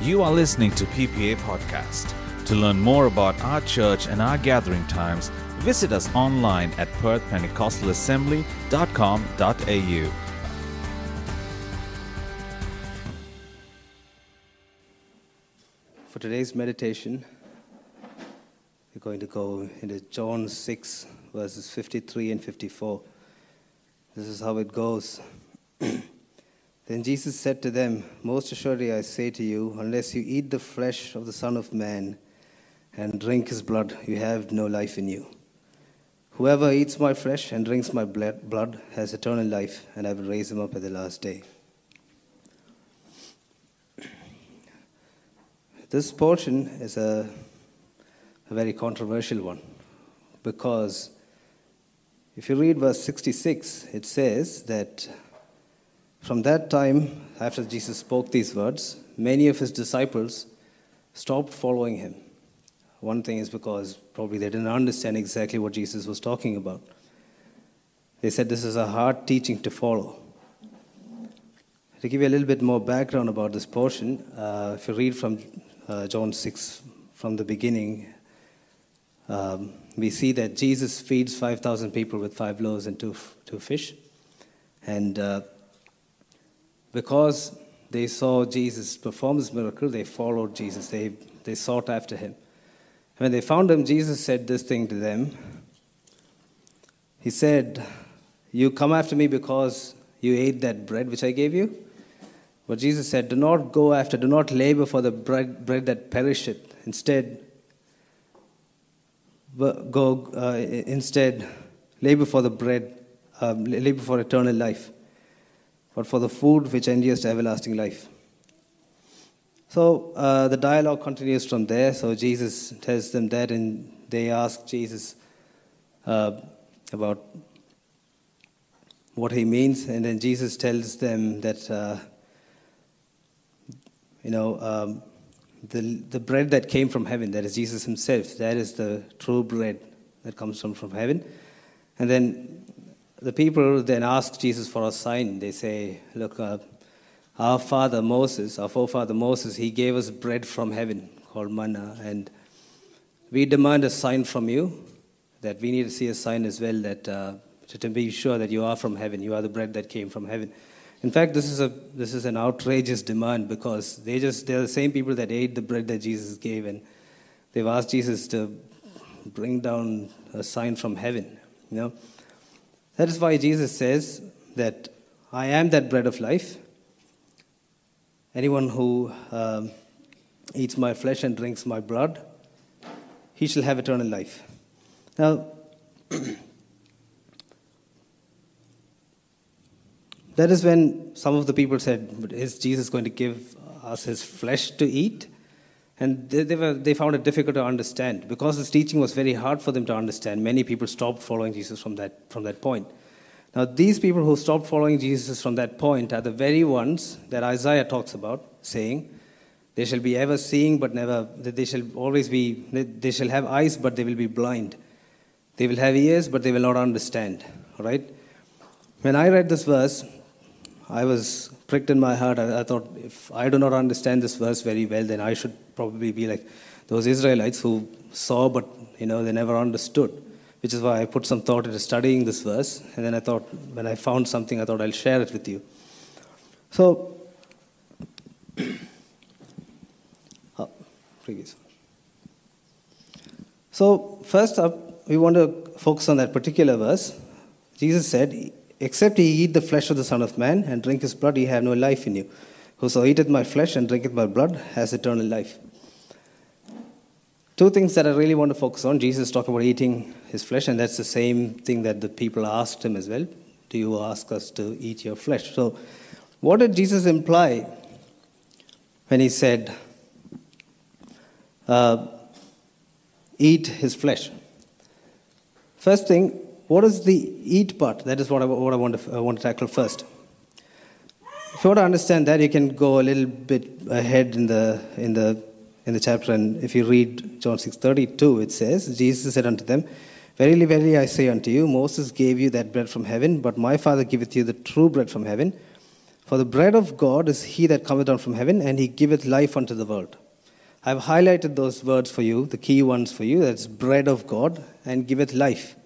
You are listening to PPA Podcast. To learn more about our church and our gathering times, visit us online at perthpentecostalassembly.com.au. For today's meditation, we're going to go into John 6, verses 53 and 54. This is how it goes. then Jesus said to them, Most assuredly I say to you, unless you eat the flesh of the Son of Man and drink his blood, you have no life in you. Whoever eats my flesh and drinks my blood has eternal life, and I will raise him up at the last day. This portion is a, a very controversial one because if you read verse 66, it says that from that time, after Jesus spoke these words, many of his disciples stopped following him. One thing is because probably they didn't understand exactly what Jesus was talking about. They said this is a hard teaching to follow. To give you a little bit more background about this portion, uh, if you read from uh, John 6 from the beginning, um, we see that Jesus feeds 5,000 people with five loaves and two, two fish. And uh, because they saw Jesus perform this miracle, they followed Jesus, they, they sought after him. When they found him, Jesus said this thing to them. He said, You come after me because you ate that bread which I gave you? But Jesus said, Do not go after, do not labor for the bread, bread that perisheth. Instead, go, uh, instead, labor for the bread, um, labor for eternal life, but for the food which endures to everlasting life. So uh, the dialogue continues from there. So Jesus tells them that, and they ask Jesus uh, about what he means, and then Jesus tells them that uh, you know, um, the, the bread that came from heaven, that is Jesus himself, that is the true bread that comes from, from heaven. And then the people then ask Jesus for a sign. They say, Look, uh, our father Moses, our forefather Moses, he gave us bread from heaven called manna. And we demand a sign from you, that we need to see a sign as well, that uh, to, be sure that you are from heaven, you are the bread that came from heaven. In fact, this is, a, this is an outrageous demand because they just, they're the same people that ate the bread that Jesus gave, and they've asked Jesus to bring down a sign from heaven. You know? That is why Jesus says that I am that bread of life. Anyone who um, eats my flesh and drinks my blood, he shall have eternal life. Now, That is when some of the people said, Is Jesus going to give us his flesh to eat? And they, they, were, they found it difficult to understand. Because this teaching was very hard for them to understand, many people stopped following Jesus from that, from that point. Now, these people who stopped following Jesus from that point are the very ones that Isaiah talks about, saying, They shall be ever seeing, but never, they shall always be, they shall have eyes, but they will be blind. They will have ears, but they will not understand. All right? When I read this verse, I was pricked in my heart. I, I, thought, if I do not understand this verse very well, then I should probably be like those Israelites who saw, but you know, they never understood. Which is why I put some thought into studying this verse. And then I thought, when I found something, I thought I'll share it with you. So, uh, oh, previous. So, first up, we want to focus on that particular verse. Jesus said, Except ye eat the flesh of the Son of Man and drink his blood, ye have no life in you. Whoso eateth my flesh and drinketh my blood has eternal life. Two things that I really want to focus on. Jesus talking about eating his flesh, and that's the same thing that the people asked him as well. Do you ask us to eat your flesh? So, what did Jesus imply when he said, uh, eat his flesh? First thing, what is the eat part? That is what I, what I want, to, I want to tackle first. If you want to understand that, you can go a little bit ahead in the, in the, in the chapter, and if you read John 6.32, it says, Jesus said unto them, Verily, verily, I say unto you, Moses gave you that bread from heaven, but my Father giveth you the true bread from heaven. For the bread of God is he that cometh down from heaven, and he giveth life unto the world. I've highlighted those words for you, the key ones for you. That's bread of God and giveth life.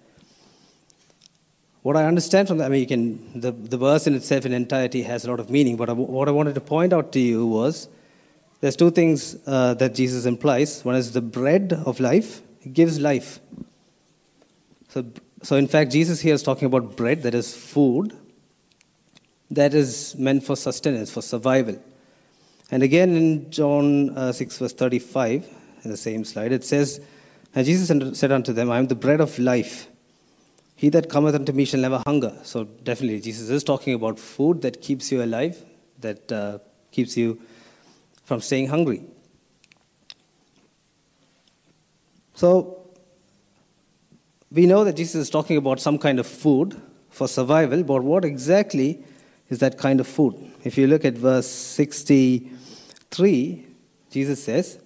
What I understand from that, I mean, you can, the, the verse in itself in entirety has a lot of meaning, but I, what I wanted to point out to you was there's two things uh, that Jesus implies. One is the bread of life, gives life. So, so, in fact, Jesus here is talking about bread, that is food, that is meant for sustenance, for survival. And again in John uh, 6, verse 35, in the same slide, it says, And Jesus said unto them, I am the bread of life. He that cometh unto me shall never hunger. So, definitely, Jesus is talking about food that keeps you alive, that uh, keeps you from staying hungry. So, we know that Jesus is talking about some kind of food for survival, but what exactly is that kind of food? If you look at verse 63, Jesus says,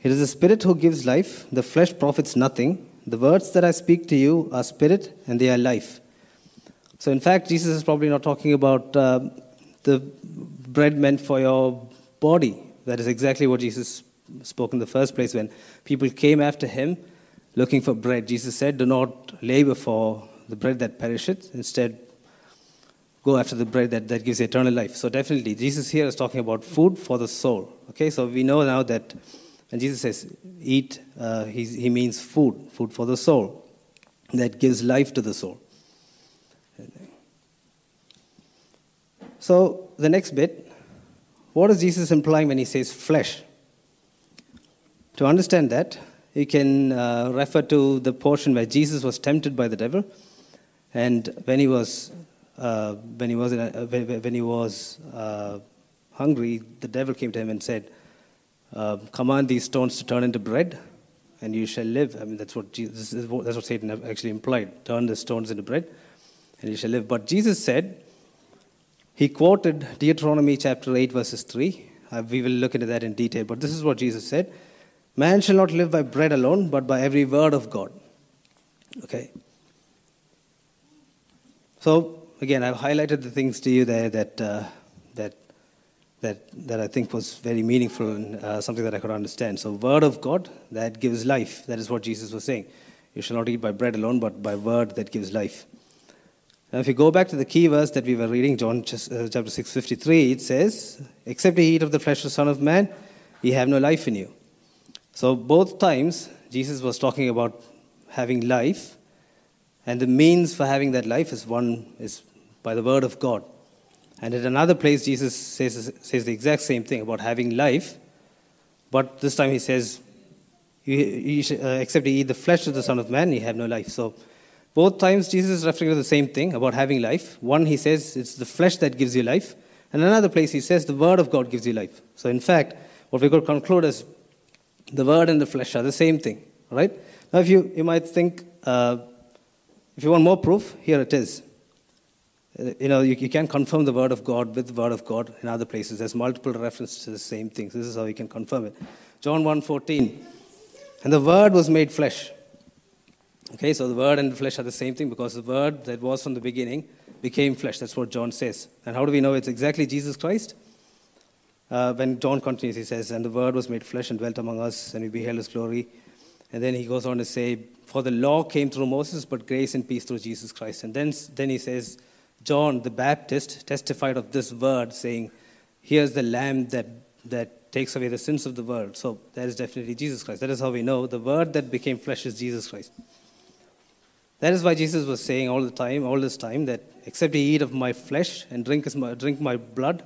It is the Spirit who gives life, the flesh profits nothing. The words that I speak to you are spirit and they are life. So, in fact, Jesus is probably not talking about uh, the bread meant for your body. That is exactly what Jesus spoke in the first place when people came after him looking for bread. Jesus said, Do not labor for the bread that perisheth. Instead, go after the bread that, that gives eternal life. So, definitely, Jesus here is talking about food for the soul. Okay, so we know now that when Jesus says eat, uh, he means food, food for the soul that gives life to the soul. So, the next bit, what is Jesus implying when he says flesh? To understand that, you can uh, refer to the portion where Jesus was tempted by the devil, and when he was uh, when he was a, uh, when he was uh, hungry, the devil came to him and said, uh, "Command these stones to turn into bread, and you shall live." I mean, that's what Jesus, that's what Satan actually implied: turn the stones into bread, and you shall live. But Jesus said, he quoted Deuteronomy chapter eight, verses three. Uh, we will look into that in detail. But this is what Jesus said. Man shall not live by bread alone, but by every word of God. Okay. So, again, I've highlighted the things to you there that, uh, that, that, that I think was very meaningful and uh, something that I could understand. So, word of God, that gives life. That is what Jesus was saying. You shall not eat by bread alone, but by word that gives life. Now, if you go back to the key verse that we were reading, John uh, chapter 6, 53, it says, Except ye eat of the flesh of the Son of Man, ye have no life in you. So, both times, Jesus was talking about having life, and the means for having that life is one is by the word of God. And at another place, Jesus says, says the exact same thing about having life, but this time he says, you, you should, uh, Except you eat the flesh of the Son of Man, you have no life. So, both times, Jesus is referring to the same thing about having life. One, he says, it's the flesh that gives you life. And another place, he says, the word of God gives you life. So, in fact, what we could conclude is the word and the flesh are the same thing, right? Now, if you, you might think, uh, if you want more proof, here it is. You know, you, you can confirm the word of God with the word of God in other places. There's multiple references to the same things. This is how you can confirm it. John 1.14, and the word was made flesh. Okay, so the word and the flesh are the same thing because the word that was from the beginning became flesh. That's what John says. And how do we know it's exactly Jesus Christ? Uh, when John continues, he says, And the Word was made flesh and dwelt among us, and we beheld his glory. And then he goes on to say, For the law came through Moses, but grace and peace through Jesus Christ. And then, then he says, John the Baptist testified of this word, saying, Here's the Lamb that, that takes away the sins of the world. So that is definitely Jesus Christ. That is how we know the Word that became flesh is Jesus Christ. That is why Jesus was saying all the time, all this time, that except ye eat of my flesh and drink, my, drink my blood,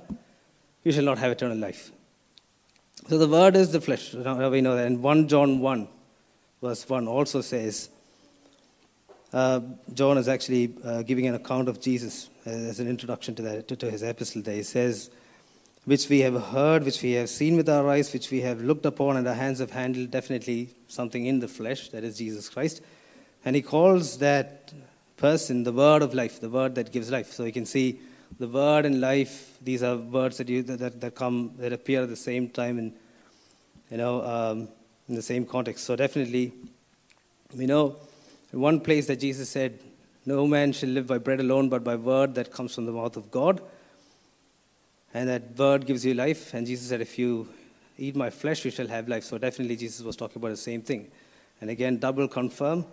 you shall not have eternal life. So the word is the flesh. We know that. And 1 John 1, verse 1 also says, uh, John is actually uh, giving an account of Jesus as an introduction to, that, to, to his epistle there. He says, which we have heard, which we have seen with our eyes, which we have looked upon, and our hands have handled, definitely something in the flesh, that is Jesus Christ. And he calls that person the word of life, the word that gives life. So you can see the word and life, these are words that, you, that, that come, that appear at the same time in, you know, um, in the same context. So definitely, we know one place that Jesus said, no man shall live by bread alone, but by word that comes from the mouth of God. and that word gives you life. And Jesus said, If you eat my flesh, you shall have life. So definitely Jesus was talking about the same thing. And again, double confirm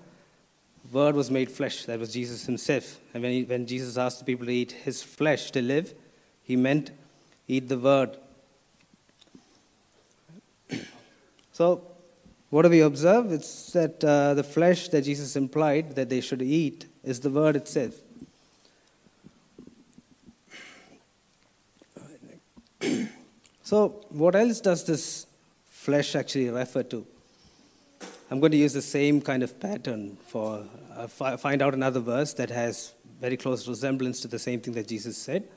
word was made flesh. That was Jesus himself. And when, he, when Jesus asked the people to eat his flesh to live, he meant eat the word. so, what do we observe? It's that uh, the flesh that Jesus implied that they should eat is the word itself. so, what else does this flesh actually refer to? I'm going to use the same kind of pattern for uh, find out another verse that has very close resemblance to the same thing that Jesus said,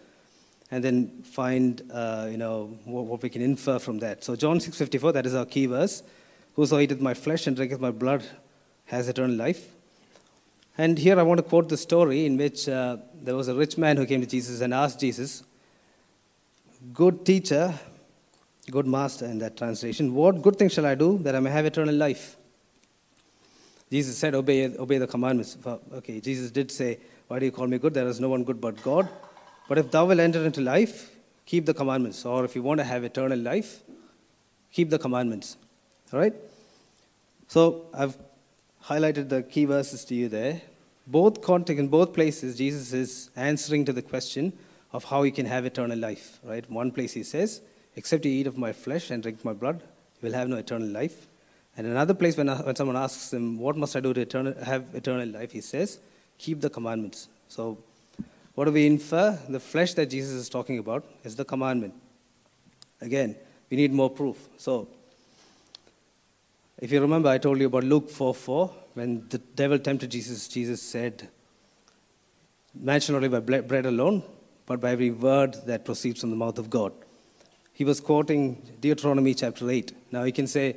and then find uh, you know what, what, we can infer from that. So John 6:54, that is our key verse. Whoso eateth my flesh and drinketh my blood has eternal life. And here I want to quote the story in which uh, there was a rich man who came to Jesus and asked Jesus, "Good teacher, good master," in that translation, what good thing shall I do that I may have eternal life? Jesus said, obey, obey the commandments. Okay, Jesus did say, Why do you call me good? There is no one good but God. But if thou wilt enter into life, keep the commandments. Or if you want to have eternal life, keep the commandments. All right? So I've highlighted the key verses to you there. Both context, in both places, Jesus is answering to the question of how you can have eternal life. Right? One place he says, Except you eat of my flesh and drink my blood, you will have no eternal life. And another place, when, when someone asks him, What must I do to eternal, have eternal life? He says, Keep the commandments. So, what do we infer? The flesh that Jesus is talking about is the commandment. Again, we need more proof. So, if you remember, I told you about Luke 4 4. When the devil tempted Jesus, Jesus said, Man shall not live by bread alone, but by every word that proceeds from the mouth of God. He was quoting Deuteronomy chapter 8. Now, you can say,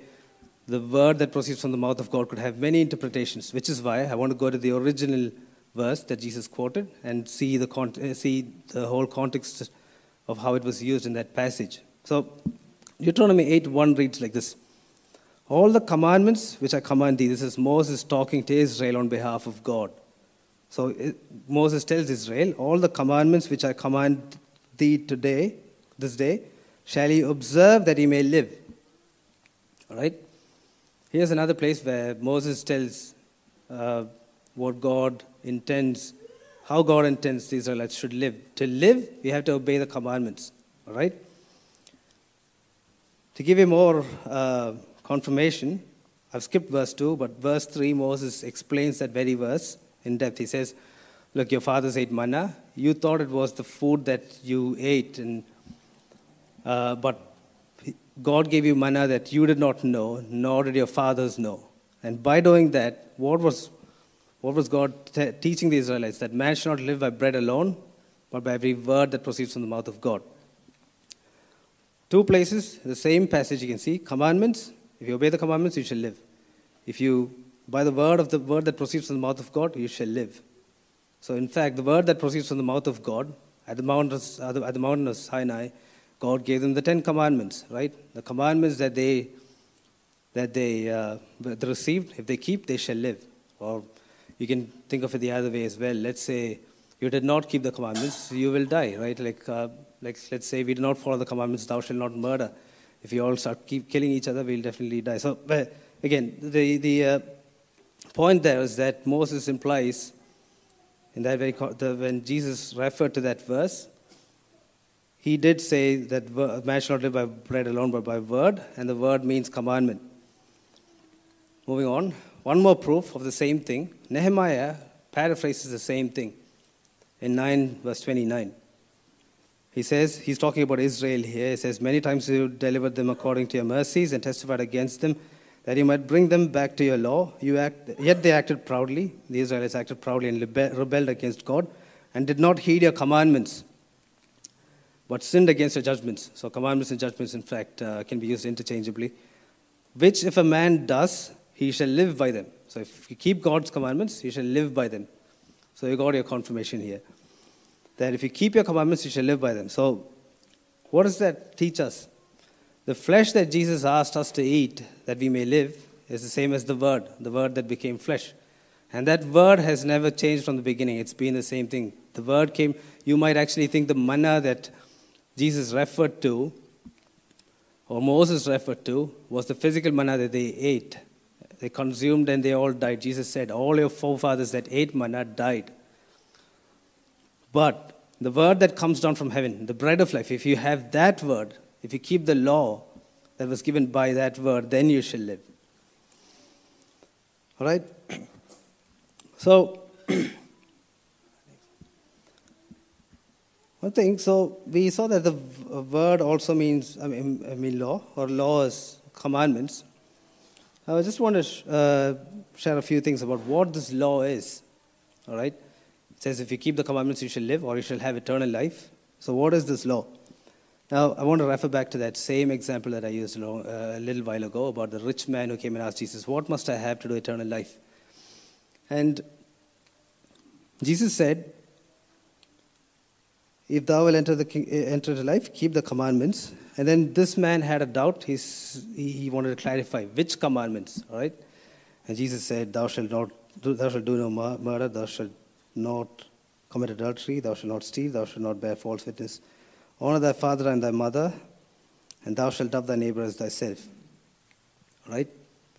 the word that proceeds from the mouth of God could have many interpretations, which is why I want to go to the original verse that Jesus quoted and see the, con- uh, see the whole context of how it was used in that passage. So, Deuteronomy 8 1 reads like this All the commandments which I command thee, this is Moses talking to Israel on behalf of God. So, it, Moses tells Israel, All the commandments which I command thee today, this day, shall ye observe that ye may live. All right? Here's another place where Moses tells uh, what God intends, how God intends the Israelites should live. To live, we have to obey the commandments. All right? To give you more uh, confirmation, I've skipped verse 2, but verse 3, Moses explains that very verse in depth. He says, Look, your fathers ate manna. You thought it was the food that you ate, and, uh, but God gave you manna that you did not know, nor did your fathers know. And by doing that, what was, what was God t- teaching the Israelites? That man should not live by bread alone, but by every word that proceeds from the mouth of God. Two places, the same passage you can see commandments. If you obey the commandments, you shall live. If you, by the word of the word that proceeds from the mouth of God, you shall live. So, in fact, the word that proceeds from the mouth of God at the mountain of, at the mountain of Sinai God gave them the Ten Commandments, right? The commandments that they that they, uh, received, if they keep, they shall live. Or you can think of it the other way as well. Let's say you did not keep the commandments, you will die, right? Like, uh, like let's say we did not follow the commandments, thou shalt not murder. If we all start keep killing each other, we'll definitely die. So again, the the uh, point there is that Moses implies in that very the, when Jesus referred to that verse, he did say that man shall not live by bread alone, but by word, and the word means commandment. Moving on, one more proof of the same thing. Nehemiah paraphrases the same thing in 9, verse 29. He says, he's talking about Israel here. He says, Many times you delivered them according to your mercies and testified against them that you might bring them back to your law. You act, yet they acted proudly. The Israelites acted proudly and rebelled against God and did not heed your commandments but sinned against your judgments. So, commandments and judgments, in fact, uh, can be used interchangeably. Which, if a man does, he shall live by them. So, if you keep God's commandments, you shall live by them. So, you got your confirmation here. That if you keep your commandments, you shall live by them. So, what does that teach us? The flesh that Jesus asked us to eat that we may live is the same as the Word, the Word that became flesh. And that Word has never changed from the beginning. It's been the same thing. The Word came, you might actually think the manna that Jesus referred to, or Moses referred to, was the physical manna that they ate. They consumed and they all died. Jesus said, All your forefathers that ate manna died. But the word that comes down from heaven, the bread of life, if you have that word, if you keep the law that was given by that word, then you shall live. All right? So, one thing, so we saw that the word also means, I mean, I mean law, or laws, commandments. I just want to uh, share a few things about what this law is. All right? It says, if you keep the commandments, you shall live, or you shall have eternal life. So, what is this law? Now, I want to refer back to that same example that I used a little while ago about the rich man who came and asked Jesus, What must I have to do eternal life? And Jesus said, If thou will enter, the, enter the life, keep the commandments. And then this man had a doubt. He's, he wanted to clarify which commandments, all right? And Jesus said, Thou shalt not thou shalt do no murder, thou shalt not commit adultery, thou shalt not steal, thou shalt not bear false witness Honor thy father and thy mother, and thou shalt love thy neighbor as thyself. Right?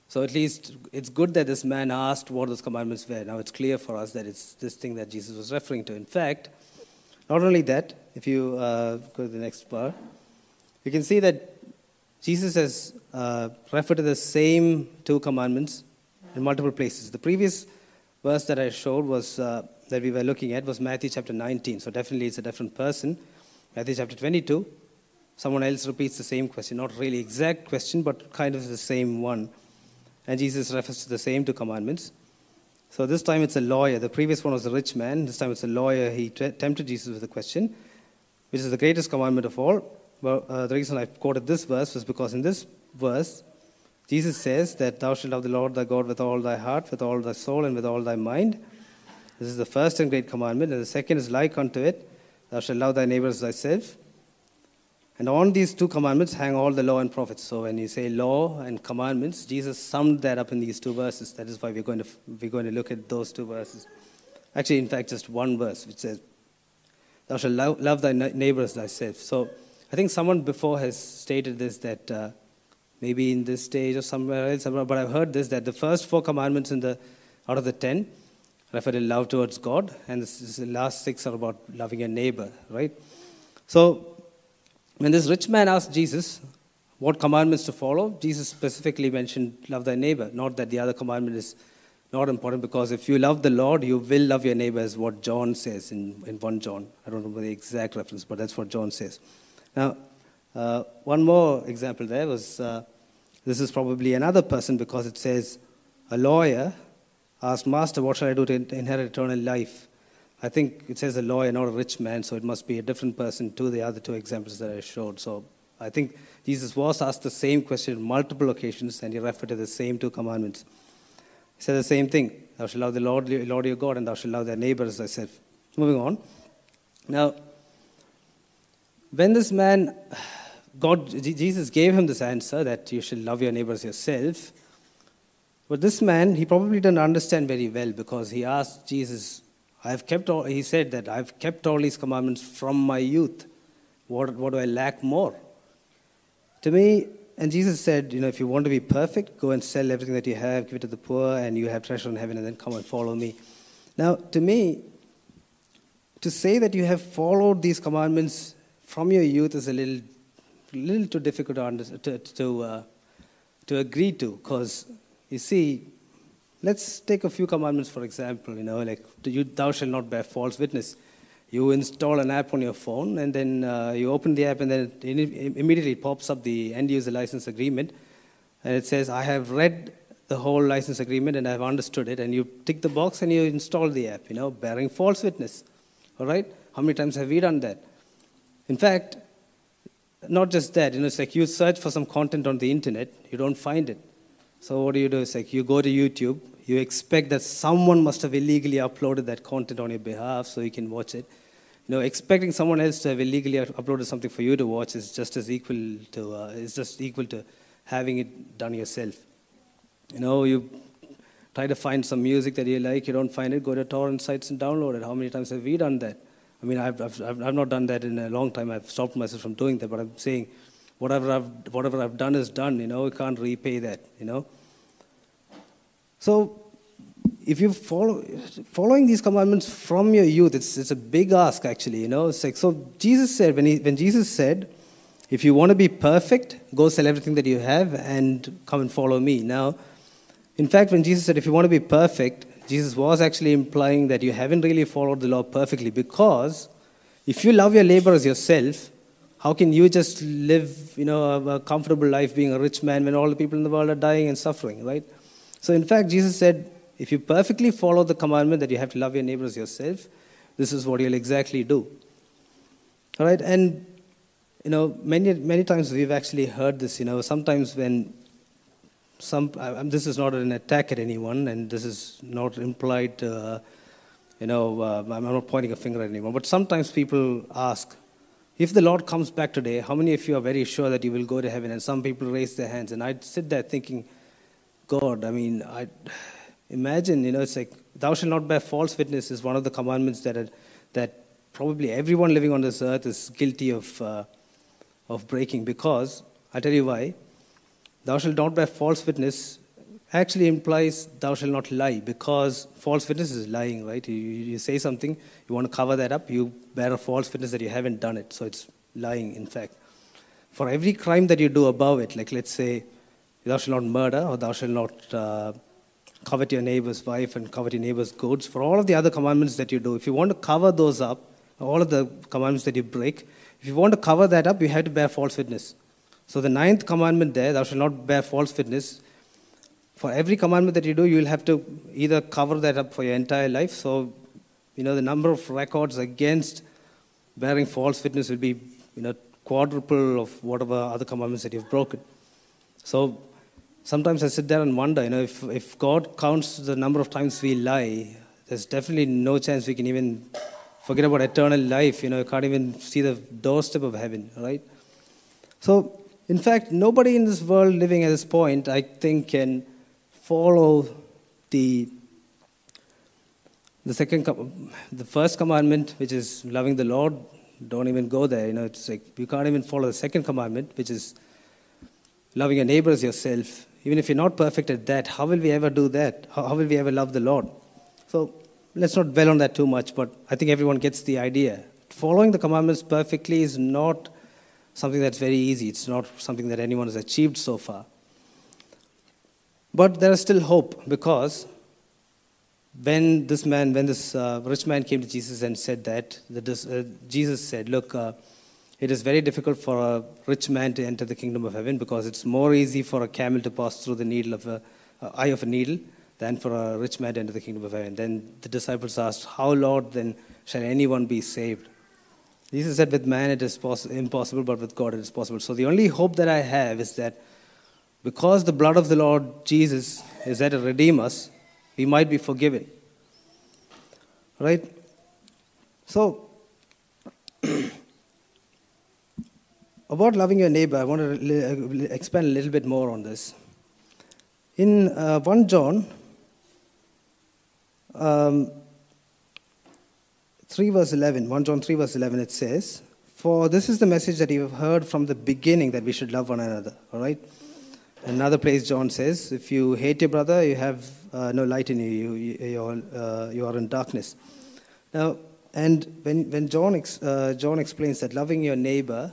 So at least it's good that this man asked what those commandments were. Now it's clear for us that it's this thing that Jesus was referring to. In fact, not only that, if you uh, go to the next bar, you can see that Jesus has uh, referred to the same two commandments in multiple places. The previous verse that I showed was uh, that we were looking at was Matthew chapter 19. So definitely it's a different person. Matthew chapter 22, someone else repeats the same question, not really exact question, but kind of the same one. And Jesus refers to the same two commandments. So this time it's a lawyer. The previous one was a rich man. This time it's a lawyer. He t- tempted Jesus with a question, which is the greatest commandment of all. Well, uh, the reason I quoted this verse was because in this verse, Jesus says that thou shalt love the Lord thy God with all thy heart, with all thy soul, and with all thy mind. This is the first and great commandment. And the second is like unto it Thou shalt love thy neighbors as thyself. And on these two commandments hang all the law and prophets. So when you say law and commandments, Jesus summed that up in these two verses. That is why we're going to, we're going to look at those two verses. Actually, in fact, just one verse which says, Thou shalt love, love thy neighbors as thyself. So I think someone before has stated this that uh, maybe in this stage or somewhere else, but I've heard this that the first four commandments in the, out of the ten refer to love towards God, and the last six are about loving your neighbor, right? So, when this rich man asked Jesus what commandments to follow, Jesus specifically mentioned love thy neighbor, not that the other commandment is not important because if you love the Lord, you will love your neighbor, is what John says in, in 1 John. I don't remember the exact reference, but that's what John says. Now, uh, one more example there was uh, this is probably another person because it says a lawyer asked, Master, what shall I do to inherit eternal life? I think it says a lawyer, not a rich man, so it must be a different person to the other two examples that I showed. So I think Jesus was asked the same question on multiple occasions, and he referred to the same two commandments. He said the same thing Thou shalt love the Lord, Lord your God, and thou shalt love thy neighbor as thyself. Moving on. Now, when this man, God, Jesus gave him this answer that you should love your neighbors yourself, but this man, he probably didn't understand very well because he asked Jesus, I've kept all, he said that I've kept all these commandments from my youth. What, what do I lack more? To me, and Jesus said, you know, if you want to be perfect, go and sell everything that you have, give it to the poor, and you have treasure in heaven, and then come and follow me. Now, to me, to say that you have followed these commandments from your youth is a little, little too difficult to, to, to, uh, to agree to, because you see, let's take a few commandments for example. You know, like you, thou shalt not bear false witness. You install an app on your phone, and then uh, you open the app, and then it immediately pops up the end user license agreement, and it says, "I have read the whole license agreement and I have understood it." And you tick the box and you install the app. You know, bearing false witness. All right. How many times have we done that? In fact, not just that. You know, it's like you search for some content on the internet, you don't find it. So what do you do? It's like you go to YouTube, you expect that someone must have illegally uploaded that content on your behalf so you can watch it. You know, expecting someone else to have illegally uploaded something for you to watch is just as equal to uh, is just equal to having it done yourself. You know, you try to find some music that you like, you don't find it, go to torrent sites and download it. How many times have we done that? I mean, I've, I've, I've I've not done that in a long time. I've stopped myself from doing that, but I'm saying whatever I've, whatever I've done is done, you know, you can't repay that, you know. So, if you follow following these commandments from your youth, it's, it's a big ask actually, you know. It's like so Jesus said when he when Jesus said, if you want to be perfect, go sell everything that you have and come and follow me. Now, in fact, when Jesus said if you want to be perfect, Jesus was actually implying that you haven't really followed the law perfectly because if you love your neighbor as yourself, how can you just live, you know, a, a comfortable life being a rich man when all the people in the world are dying and suffering, right? So, in fact, Jesus said, if you perfectly follow the commandment that you have to love your neighbors yourself, this is what you'll exactly do. All right, and you know, many many times we've actually heard this. You know, sometimes when some, this is not an attack at anyone, and this is not implied. Uh, you know, uh, I'm not pointing a finger at anyone, but sometimes people ask, if the Lord comes back today, how many of you are very sure that you will go to heaven? And some people raise their hands, and I'd sit there thinking, God, I mean, I imagine, you know, it's like, thou shalt not bear false witness is one of the commandments that, are, that probably everyone living on this earth is guilty of, uh, of breaking because, I'll tell you why, thou shalt not bear false witness actually implies thou shalt not lie because false witness is lying, right? You, you say something, you want to cover that up, you bear a false witness that you haven't done it. So it's lying, in fact. For every crime that you do above it, like let's say, thou shalt not murder or thou shalt not uh, covet your neighbor's wife and covet your neighbor's goods, for all of the other commandments that you do, if you want to cover those up, all of the commandments that you break, if you want to cover that up, you have to bear false witness. So the ninth commandment there, thou shalt not bear false witness, for every commandment that you do, you will have to either cover that up for your entire life. So, you know, the number of records against bearing false witness will be, you know, quadruple of whatever other commandments that you've broken. So, sometimes I sit there and wonder, you know, if, if God counts the number of times we lie, there's definitely no chance we can even forget about eternal life. You know, you can't even see the doorstep of heaven, right? So, in fact, nobody in this world living at this point, I think, can follow the the second the first commandment which is loving the lord don't even go there. You know it's like you can't even follow the second commandment which is loving your neighbors yourself. Even if you're not perfect at that how will we ever do that? How, how will we ever love the lord? So let's not dwell on that too much but i think everyone gets the idea. Following the commandments perfectly is not something that's very easy. It's not something that anyone has achieved so far but there is still hope because when this man, when this uh, rich man came to Jesus and said that, that uh, Jesus said, Look, uh, it is very difficult for a rich man to enter the kingdom of heaven because it's more easy for a camel to pass through the needle of a, eye of a needle than for a rich man to enter the kingdom of heaven. Then the disciples asked, How, Lord, then shall anyone be saved? Jesus said, With man it is poss- impossible, but with God it is possible. So the only hope that I have is that because the blood of the Lord Jesus is there to redeem us, we might be forgiven. Right? So, about loving your neighbor, I want to expand a little bit more on this. In uh, 1 John um, 3 verse 11, 1 John 3 verse 11, it says, For this is the message that you have heard from the beginning that we should love one another. All right? Another place, John says, if you hate your brother, you have uh, no light in you, you, you, are, uh, you are in darkness. Now, and when, when John, ex, uh, John explains that loving your neighbor,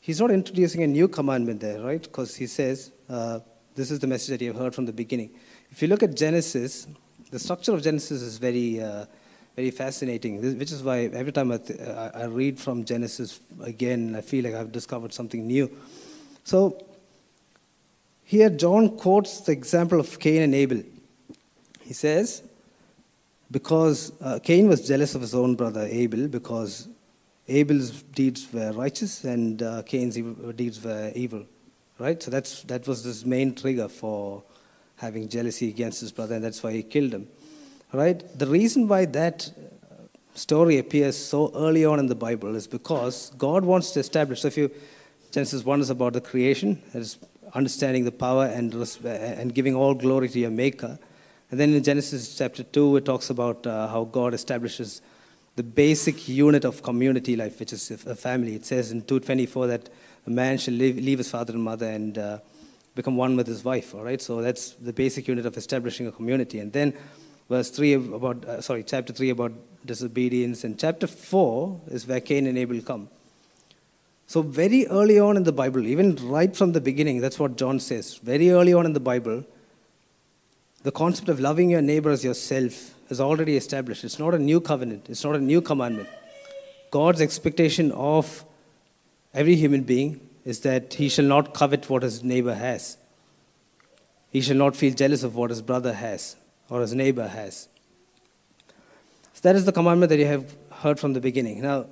he's not introducing a new commandment there, right? Because he says, uh, this is the message that you have heard from the beginning. If you look at Genesis, the structure of Genesis is very, uh, very fascinating, which is why every time I, th- I read from Genesis again, I feel like I've discovered something new. So, here, John quotes the example of Cain and Abel. He says, because uh, Cain was jealous of his own brother Abel because Abel's deeds were righteous and uh, Cain's deeds were evil, right? So that's, that was his main trigger for having jealousy against his brother, and that's why he killed him, right? The reason why that story appears so early on in the Bible is because God wants to establish. So if you Genesis 1 is about the creation, it's understanding the power and, and giving all glory to your Maker. And then in Genesis chapter 2, it talks about uh, how God establishes the basic unit of community life, which is a family. It says in 224 that a man shall leave, leave his father and mother and uh, become one with his wife. All right, so that's the basic unit of establishing a community. And then verse three about uh, sorry, chapter three about disobedience, and chapter four is where Cain and Abel come. So very early on in the Bible, even right from the beginning, that's what John says. Very early on in the Bible, the concept of loving your neighbor as yourself is already established. It's not a new covenant, it's not a new commandment. God's expectation of every human being is that he shall not covet what his neighbor has. He shall not feel jealous of what his brother has or his neighbor has. So that is the commandment that you have heard from the beginning. Now,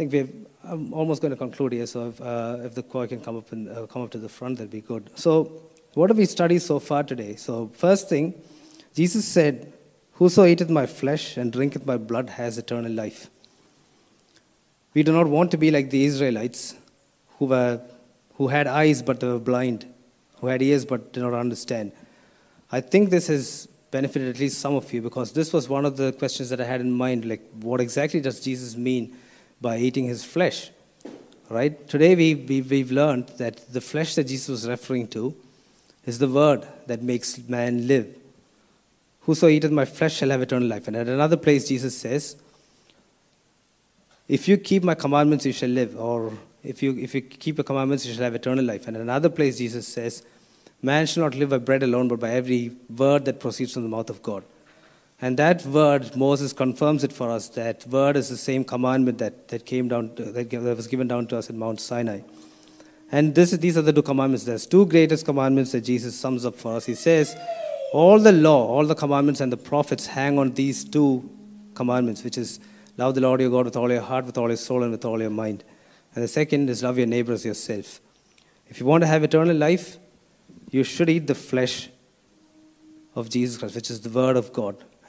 think we've, I'm almost going to conclude here, so if, uh, if the choir can come up, and, uh, come up to the front, that'd be good. So, what have we studied so far today? So, first thing, Jesus said, Whoso eateth my flesh and drinketh my blood has eternal life. We do not want to be like the Israelites who, were, who had eyes but they were blind, who had ears but did not understand. I think this has benefited at least some of you because this was one of the questions that I had in mind like, what exactly does Jesus mean by eating his flesh? Right? Today we, we, we've learned that the flesh that Jesus was referring to is the word that makes man live. Whoso eateth my flesh shall have eternal life. And at another place, Jesus says, If you keep my commandments, you shall live. Or if you, if you keep the commandments, you shall have eternal life. And at another place, Jesus says, Man shall not live by bread alone, but by every word that proceeds from the mouth of God. And that word, Moses confirms it for us. That word is the same commandment that, that came down, to, that was given down to us in Mount Sinai. And this, these are the two commandments. There's two greatest commandments that Jesus sums up for us. He says, all the law, all the commandments and the prophets hang on these two commandments, which is love the Lord your God with all your heart, with all your soul, and with all your mind. And the second is love your neighbor as yourself. If you want to have eternal life, you should eat the flesh of Jesus Christ, which is the word of God,